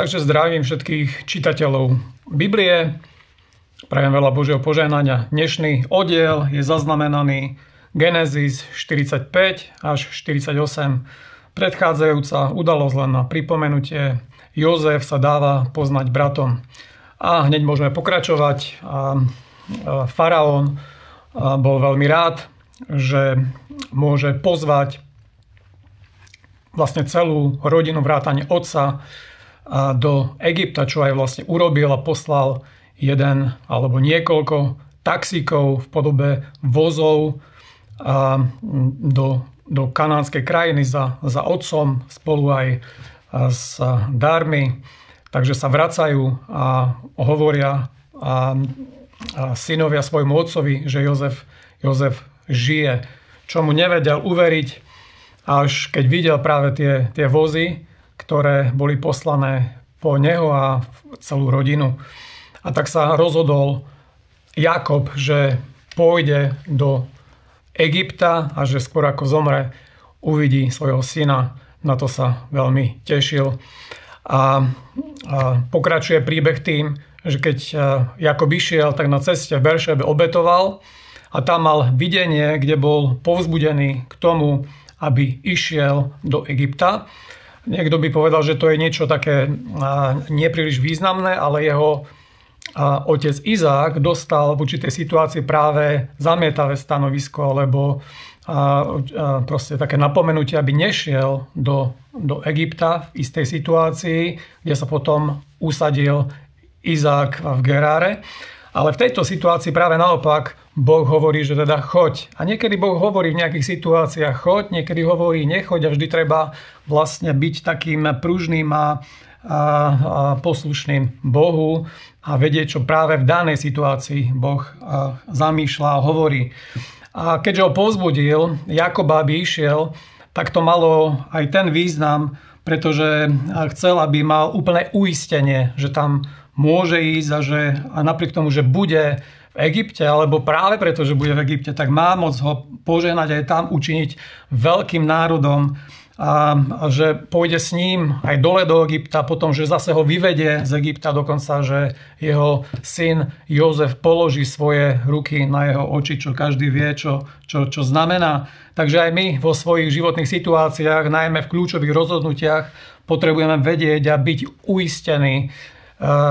Takže zdravím všetkých čitateľov Biblie. Prajem veľa Božieho požehnania. Dnešný oddiel je zaznamenaný Genesis 45 až 48. Predchádzajúca udalosť len na pripomenutie. Jozef sa dáva poznať bratom. A hneď môžeme pokračovať. A faraón bol veľmi rád, že môže pozvať vlastne celú rodinu vrátane otca do Egypta, čo aj vlastne urobil a poslal jeden alebo niekoľko taxíkov v podobe vozov do, do kanánskej krajiny za, za otcom spolu aj s darmi. Takže sa vracajú a hovoria a, a synovia svojmu otcovi, že Jozef, Jozef žije. Čo mu nevedel uveriť, až keď videl práve tie, tie vozy, ktoré boli poslané po neho a celú rodinu. A tak sa rozhodol Jakob, že pôjde do Egypta a že skôr ako zomre, uvidí svojho syna. Na to sa veľmi tešil. A, a pokračuje príbeh tým, že keď Jakob išiel, tak na ceste v Beršebe obetoval a tam mal videnie, kde bol povzbudený k tomu, aby išiel do Egypta. Niekto by povedal, že to je niečo také nepríliš významné, ale jeho otec Izák dostal v určitej situácii práve zamietavé stanovisko, alebo proste také napomenutie, aby nešiel do, do Egypta v istej situácii, kde sa potom usadil Izák v Geráre. Ale v tejto situácii práve naopak Boh hovorí, že teda choď. A niekedy Boh hovorí v nejakých situáciách choď, niekedy hovorí nechoď a vždy treba vlastne byť takým pružným a, a, a poslušným Bohu a vedieť, čo práve v danej situácii Boh zamýšľa a hovorí. A keďže ho povzbudil, Jakoba aby išiel, tak to malo aj ten význam, pretože chcel, aby mal úplné uistenie, že tam môže ísť a že a napriek tomu, že bude v Egypte, alebo práve preto, že bude v Egypte, tak má moc ho požehnať aj tam učiniť veľkým národom a, a že pôjde s ním aj dole do Egypta, potom, že zase ho vyvedie z Egypta, dokonca, že jeho syn Jozef položí svoje ruky na jeho oči, čo každý vie, čo, čo, čo znamená. Takže aj my vo svojich životných situáciách, najmä v kľúčových rozhodnutiach, potrebujeme vedieť a byť uistení,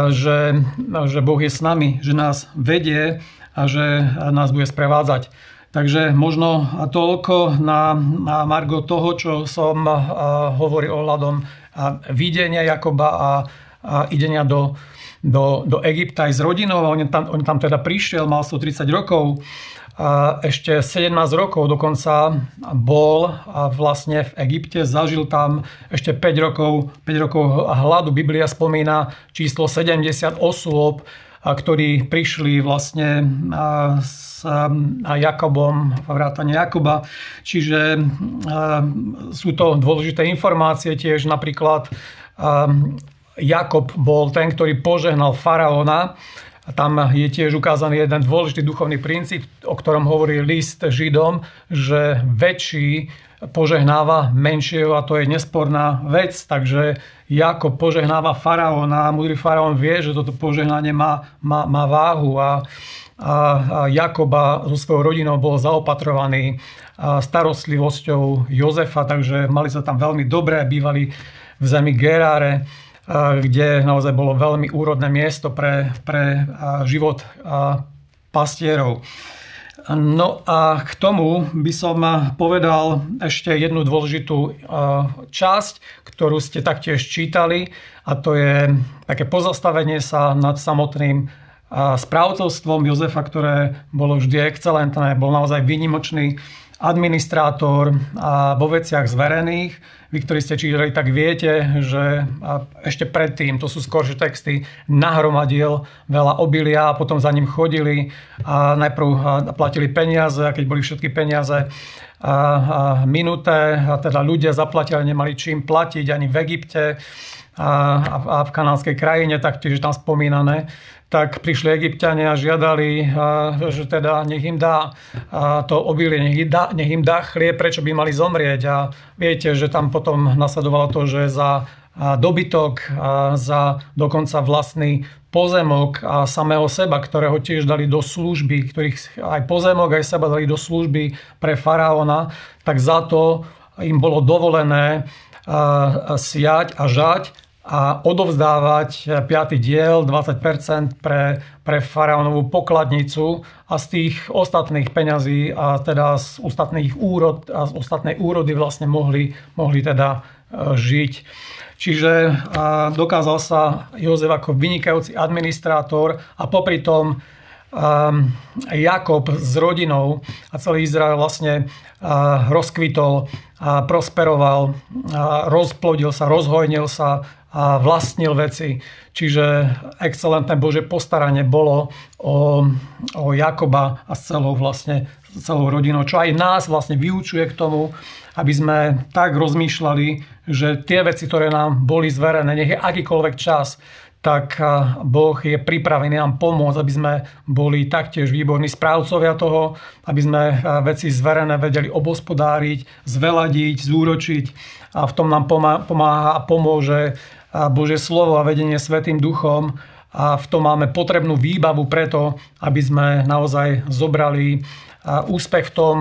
že, že Boh je s nami, že nás vedie a že nás bude sprevádzať. Takže možno toľko na, na Margo toho, čo som hovoril ohľadom videnia Jakoba a, a idenia do, do, do Egypta aj s rodinou. On tam, on tam teda prišiel, mal 130 rokov ešte 17 rokov dokonca bol vlastne v Egypte, zažil tam ešte 5 rokov, 5 rokov hladu. Biblia spomína číslo 70 osôb, ktorí prišli vlastne s Jakobom, vrátane Jakoba. Čiže sú to dôležité informácie tiež, napríklad Jakob bol ten, ktorý požehnal faraóna, a tam je tiež ukázaný jeden dôležitý duchovný princíp, o ktorom hovorí list Židom, že väčší požehnáva menšieho a to je nesporná vec. Takže Jakob požehnáva faraóna a múdry faraón vie, že toto požehnanie má, má, má váhu a, a, a Jakoba so svojou rodinou bol zaopatrovaný starostlivosťou Jozefa, takže mali sa tam veľmi dobré, bývali v zemi Geráre kde naozaj bolo veľmi úrodné miesto pre, pre život pastierov. No a k tomu by som povedal ešte jednu dôležitú časť, ktorú ste taktiež čítali a to je také pozastavenie sa nad samotným správcovstvom Jozefa, ktoré bolo vždy excelentné, bol naozaj výnimočný administrátor a vo veciach zverených. Vy, ktorí ste čítali, tak viete, že ešte predtým, to sú skôršie texty, nahromadil veľa obilia a potom za ním chodili a najprv platili peniaze a keď boli všetky peniaze minuté a teda ľudia zaplatili, nemali čím platiť ani v Egypte a, a v kanálskej krajine, taktiež tam spomínané, tak prišli egyptiania a žiadali, že teda nech im dá to obilie, nech im dá, nech im dá chlieb, prečo by mali zomrieť. A viete, že tam potom nasledovalo to, že za dobytok, za dokonca vlastný pozemok a samého seba, ktorého tiež dali do služby, ktorých aj pozemok, aj seba dali do služby pre faraóna, tak za to im bolo dovolené siať a žať a odovzdávať 5. diel 20% pre, pre faraónovú pokladnicu a z tých ostatných peňazí a teda z ostatných úrod a z ostatnej úrody vlastne mohli, mohli teda e, žiť. Čiže dokázal sa Jozef ako vynikajúci administrátor a popri tom Jakob s rodinou a celý Izrael vlastne rozkvitol, prosperoval, rozplodil sa, rozhojnil sa a vlastnil veci. Čiže excelentné Bože postaranie bolo o, o Jakoba a s celou, vlastne, celou rodinou, čo aj nás vlastne vyučuje k tomu, aby sme tak rozmýšľali, že tie veci, ktoré nám boli zverené, nech je akýkoľvek čas, tak Boh je pripravený nám pomôcť, aby sme boli taktiež výborní správcovia toho, aby sme veci zverené vedeli obospodáriť, zveladiť, zúročiť a v tom nám pomáha a pomôže Bože slovo a vedenie Svetým duchom a v tom máme potrebnú výbavu preto, aby sme naozaj zobrali úspech v tom,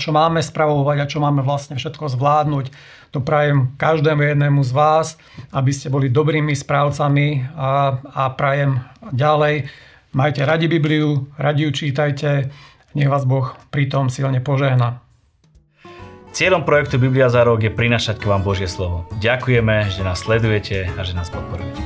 čo máme spravovať a čo máme vlastne všetko zvládnuť. To prajem každému jednému z vás, aby ste boli dobrými správcami a, a prajem ďalej. Majte radi Bibliu, radi ju čítajte, nech vás Boh pritom silne požehna. Cieľom projektu Biblia za rok je prinašať k vám Božie slovo. Ďakujeme, že nás sledujete a že nás podporujete.